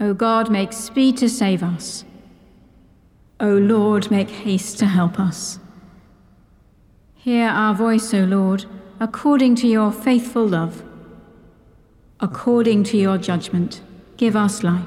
O God, make speed to save us. O Lord, make haste to help us. Hear our voice, O Lord, according to your faithful love. According to your judgment, give us life.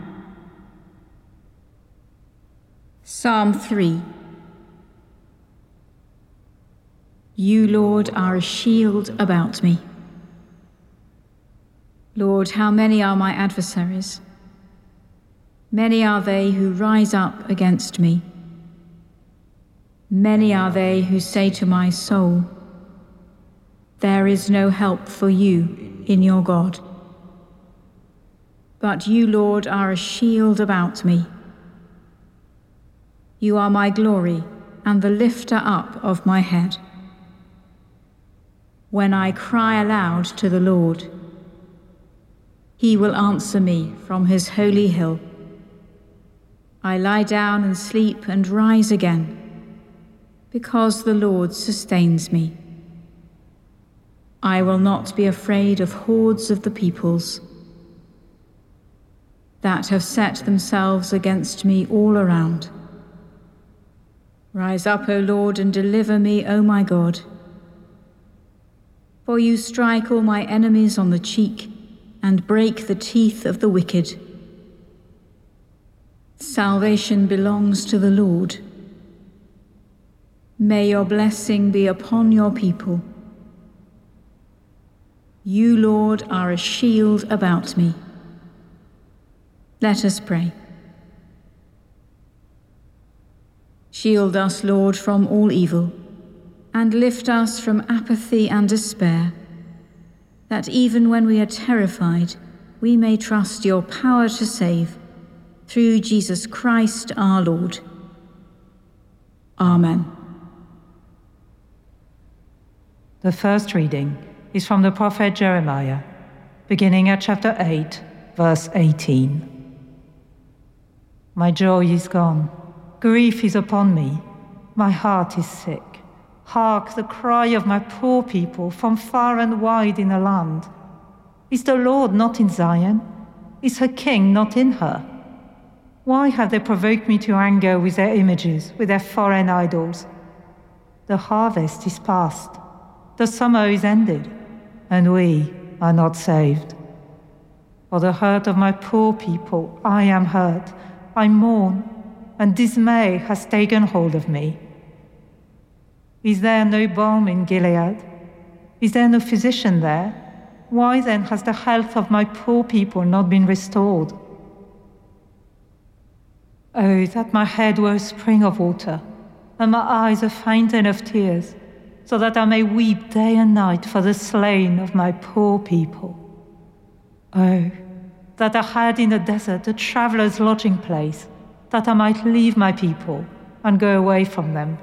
Psalm 3 You, Lord, are a shield about me. Lord, how many are my adversaries? Many are they who rise up against me. Many are they who say to my soul, There is no help for you in your God. But you, Lord, are a shield about me you are my glory and the lifter up of my head. When I cry aloud to the Lord, he will answer me from his holy hill. I lie down and sleep and rise again, because the Lord sustains me. I will not be afraid of hordes of the peoples that have set themselves against me all around. Rise up, O Lord, and deliver me, O my God. For you strike all my enemies on the cheek and break the teeth of the wicked. Salvation belongs to the Lord. May your blessing be upon your people. You, Lord, are a shield about me. Let us pray. Shield us, Lord, from all evil, and lift us from apathy and despair, that even when we are terrified, we may trust your power to save, through Jesus Christ our Lord. Amen. The first reading is from the prophet Jeremiah, beginning at chapter 8, verse 18. My joy is gone Grief is upon me, my heart is sick. Hark the cry of my poor people from far and wide in the land. Is the Lord not in Zion? Is her king not in her? Why have they provoked me to anger with their images, with their foreign idols? The harvest is past, the summer is ended, and we are not saved. For the hurt of my poor people, I am hurt. I mourn and dismay has taken hold of me. Is there no balm in Gilead? Is there no physician there? Why then has the health of my poor people not been restored? Oh, that my head were a spring of water, and my eyes a fountain of tears, so that I may weep day and night for the slain of my poor people. Oh, that I had in the desert a traveler's lodging place that I might leave my people and go away from them.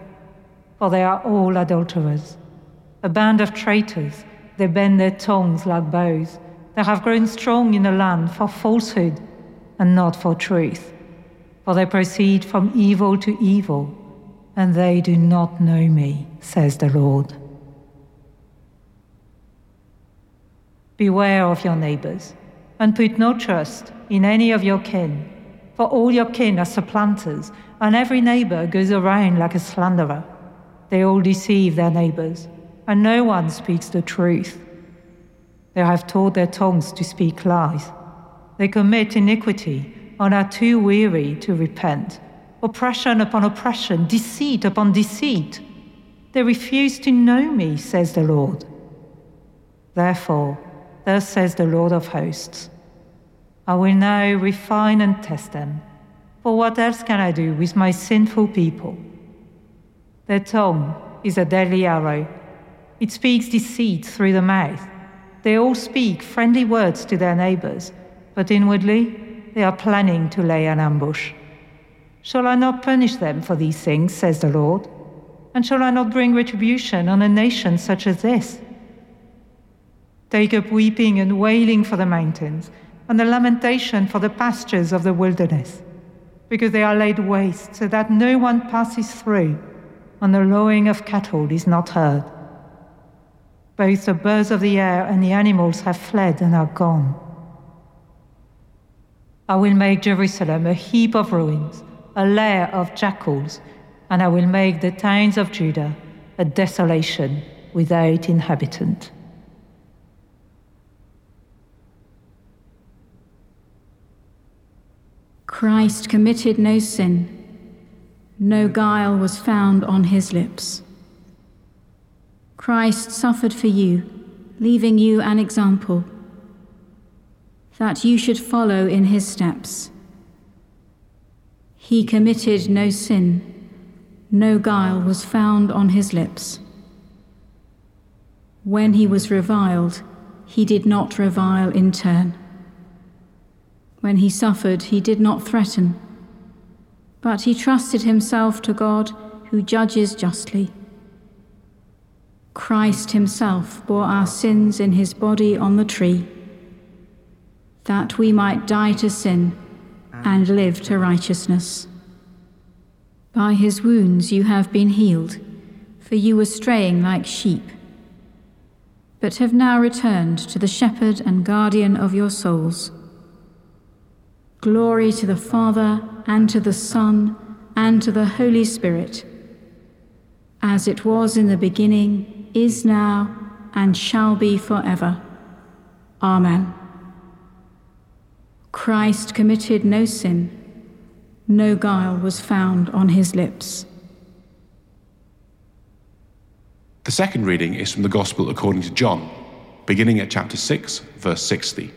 For they are all adulterers, a band of traitors. They bend their tongues like bows. They have grown strong in the land for falsehood and not for truth. For they proceed from evil to evil, and they do not know me, says the Lord. Beware of your neighbors, and put no trust in any of your kin for all your kin are supplanters, and every neighbor goes around like a slanderer. They all deceive their neighbors, and no one speaks the truth. They have taught their tongues to speak lies. They commit iniquity and are too weary to repent. Oppression upon oppression, deceit upon deceit. They refuse to know me, says the Lord. Therefore, thus says the Lord of hosts I will now refine and test them. For what else can I do with my sinful people? Their tongue is a deadly arrow. It speaks deceit through the mouth. They all speak friendly words to their neighbors, but inwardly they are planning to lay an ambush. Shall I not punish them for these things, says the Lord? And shall I not bring retribution on a nation such as this? Take up weeping and wailing for the mountains and the lamentation for the pastures of the wilderness, because they are laid waste so that no one passes through, and the lowing of cattle is not heard. Both the birds of the air and the animals have fled and are gone. I will make Jerusalem a heap of ruins, a lair of jackals, and I will make the towns of Judah a desolation without inhabitant. Christ committed no sin, no guile was found on his lips. Christ suffered for you, leaving you an example, that you should follow in his steps. He committed no sin, no guile was found on his lips. When he was reviled, he did not revile in turn. When he suffered, he did not threaten, but he trusted himself to God who judges justly. Christ himself bore our sins in his body on the tree, that we might die to sin and live to righteousness. By his wounds you have been healed, for you were straying like sheep, but have now returned to the shepherd and guardian of your souls. Glory to the Father, and to the Son, and to the Holy Spirit, as it was in the beginning, is now, and shall be forever. Amen. Christ committed no sin, no guile was found on his lips. The second reading is from the Gospel according to John, beginning at chapter 6, verse 60.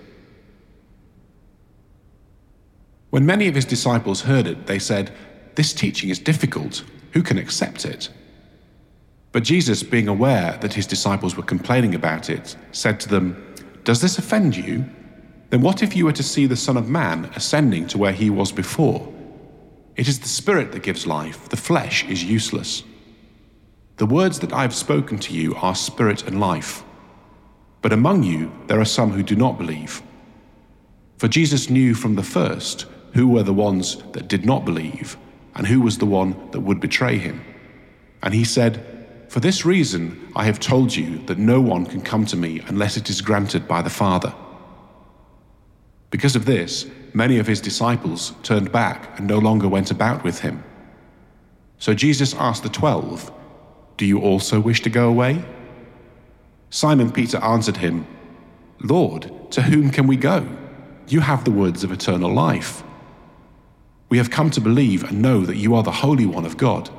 When many of his disciples heard it, they said, This teaching is difficult. Who can accept it? But Jesus, being aware that his disciples were complaining about it, said to them, Does this offend you? Then what if you were to see the Son of Man ascending to where he was before? It is the Spirit that gives life, the flesh is useless. The words that I have spoken to you are spirit and life. But among you there are some who do not believe. For Jesus knew from the first who were the ones that did not believe, and who was the one that would betray him. And he said, For this reason I have told you that no one can come to me unless it is granted by the Father. Because of this, many of his disciples turned back and no longer went about with him. So Jesus asked the twelve, Do you also wish to go away? Simon Peter answered him, Lord, to whom can we go? You have the words of eternal life. We have come to believe and know that you are the Holy One of God.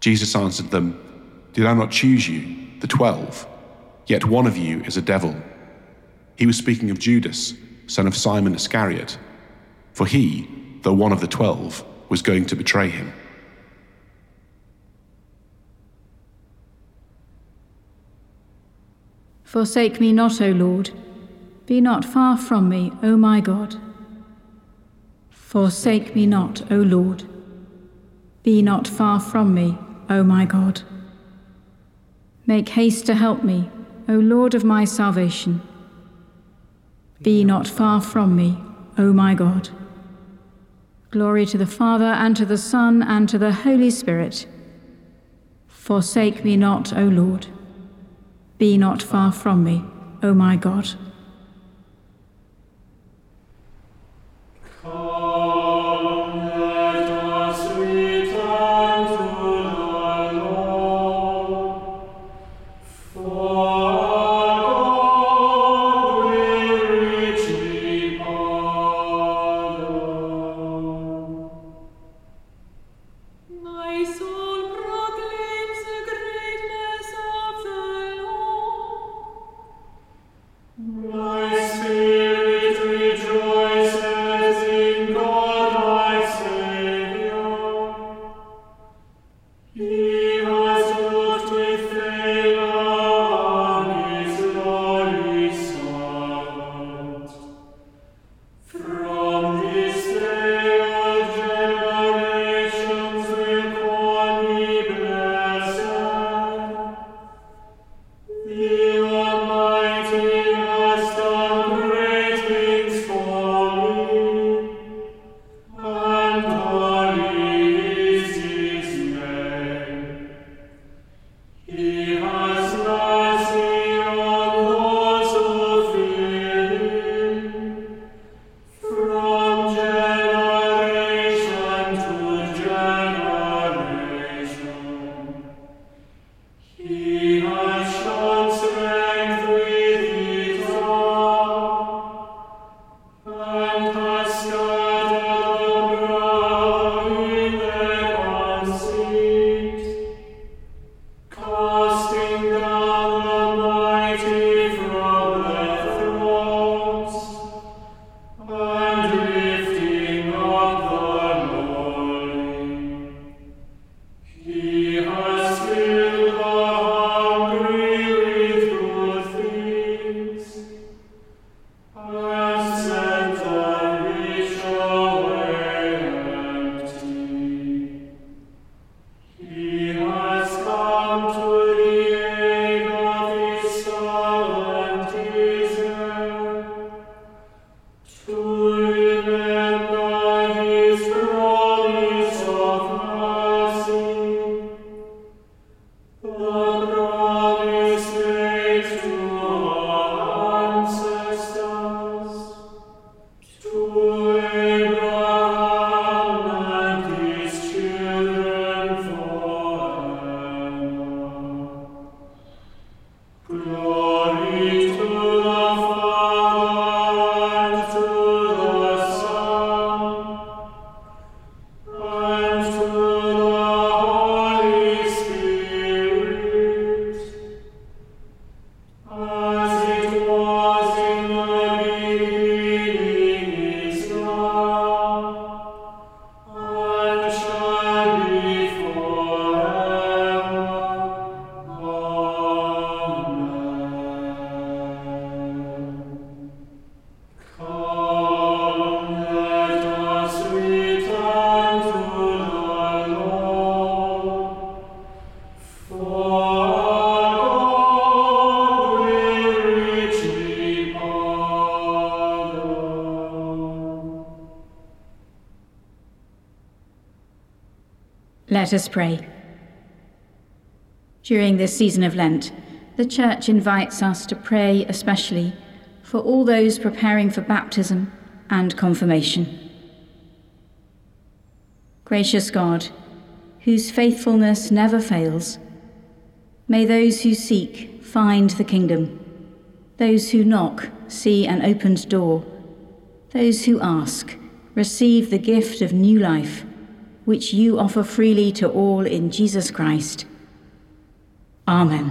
Jesus answered them, Did I not choose you, the twelve? Yet one of you is a devil. He was speaking of Judas son of Simon Iscariot, for he, though one of the twelve, was going to betray him. Forsake me not, O Lord. Be not far from me, O my God. Forsake me not, O Lord. Be not far from me, O my God. Make haste to help me, O Lord of my salvation. Be not far from me, O my God. Glory to the Father, and to the Son, and to the Holy Spirit. Forsake me not, O Lord. Be not far from me, O my God. and Let us pray. During this season of Lent, the Church invites us to pray especially for all those preparing for baptism and confirmation. Gracious God, whose faithfulness never fails, may those who seek find the kingdom, those who knock see an opened door, those who ask receive the gift of new life which you offer freely to all in Jesus Christ. Amen.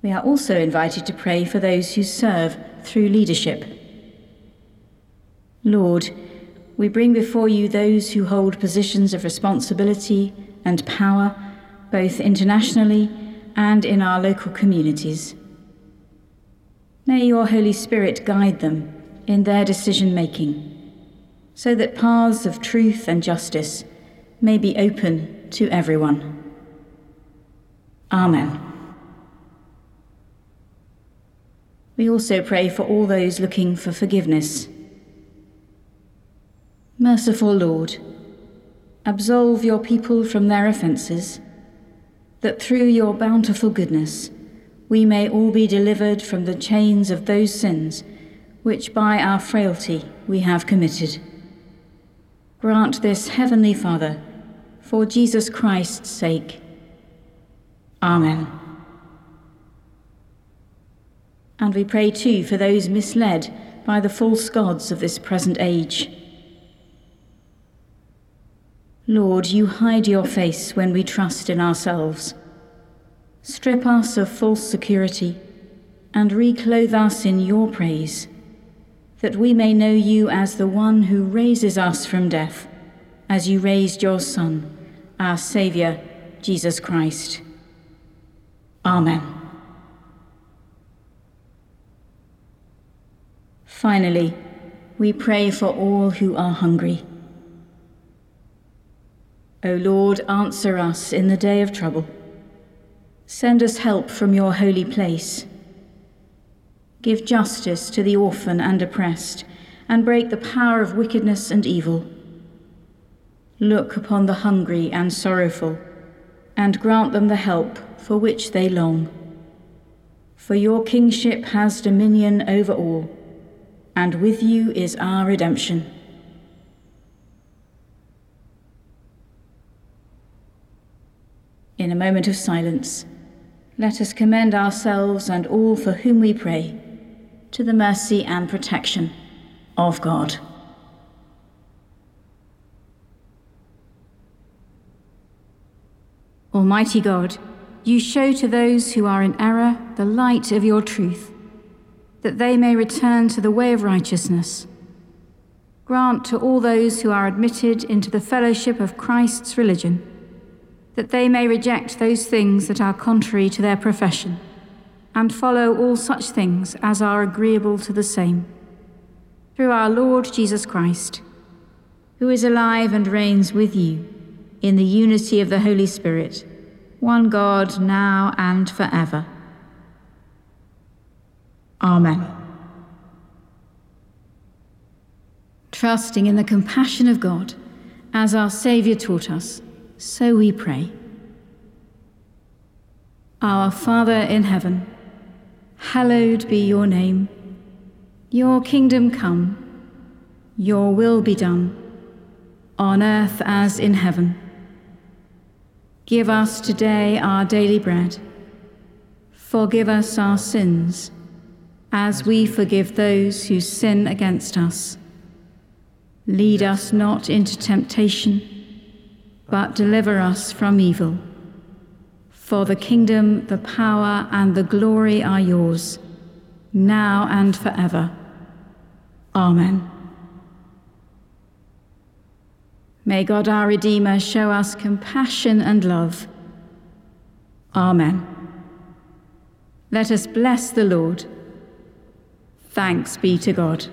We are also invited to pray for those who serve through leadership. Lord, we bring before you those who hold positions of responsibility and power, both internationally and in our local communities. May your Holy Spirit guide them in their decision making so that paths of truth and justice may be open to everyone. Amen. We also pray for all those looking for forgiveness. Merciful Lord, absolve your people from their offences, that through your bountiful goodness we may all be delivered from the chains of those sins which by our frailty we have committed. Grant this, Heavenly Father, for Jesus Christ's sake. Amen. And we pray too for those misled by the false gods of this present age. Lord, you hide your face when we trust in ourselves. Strip us of false security and reclothe us in your praise that we may know you as the one who raises us from death, as you raised your Son, our Saviour, Jesus Christ. Amen. Finally, we pray for all who are hungry. O Lord, answer us in the day of trouble. Send us help from your holy place Give justice to the orphan and oppressed, and break the power of wickedness and evil. Look upon the hungry and sorrowful, and grant them the help for which they long. For your kingship has dominion over all, and with you is our redemption. In a moment of silence, let us commend ourselves and all for whom we pray to the mercy and protection of God. Almighty God, you show to those who are in error the light of your truth, that they may return to the way of righteousness. Grant to all those who are admitted into the fellowship of Christ's religion that they may reject those things that are contrary to their profession and follow all such things as are agreeable to the same. Through our Lord Jesus Christ, who is alive and reigns with you in the unity of the Holy Spirit, one God, now and forever. Amen. Trusting in the compassion of God, as our Saviour taught us, so we pray. Our Father in heaven, hallowed be your name. Your kingdom come, your will be done, on earth as in heaven. Give us today our daily bread. Forgive us our sins, as we forgive those who sin against us. Lead us not into temptation, but deliver us from evil. For the kingdom, the power, and the glory are yours, now and forever. Amen. May God our Redeemer show us compassion and love. Amen. Let us bless the Lord. Thanks be to God.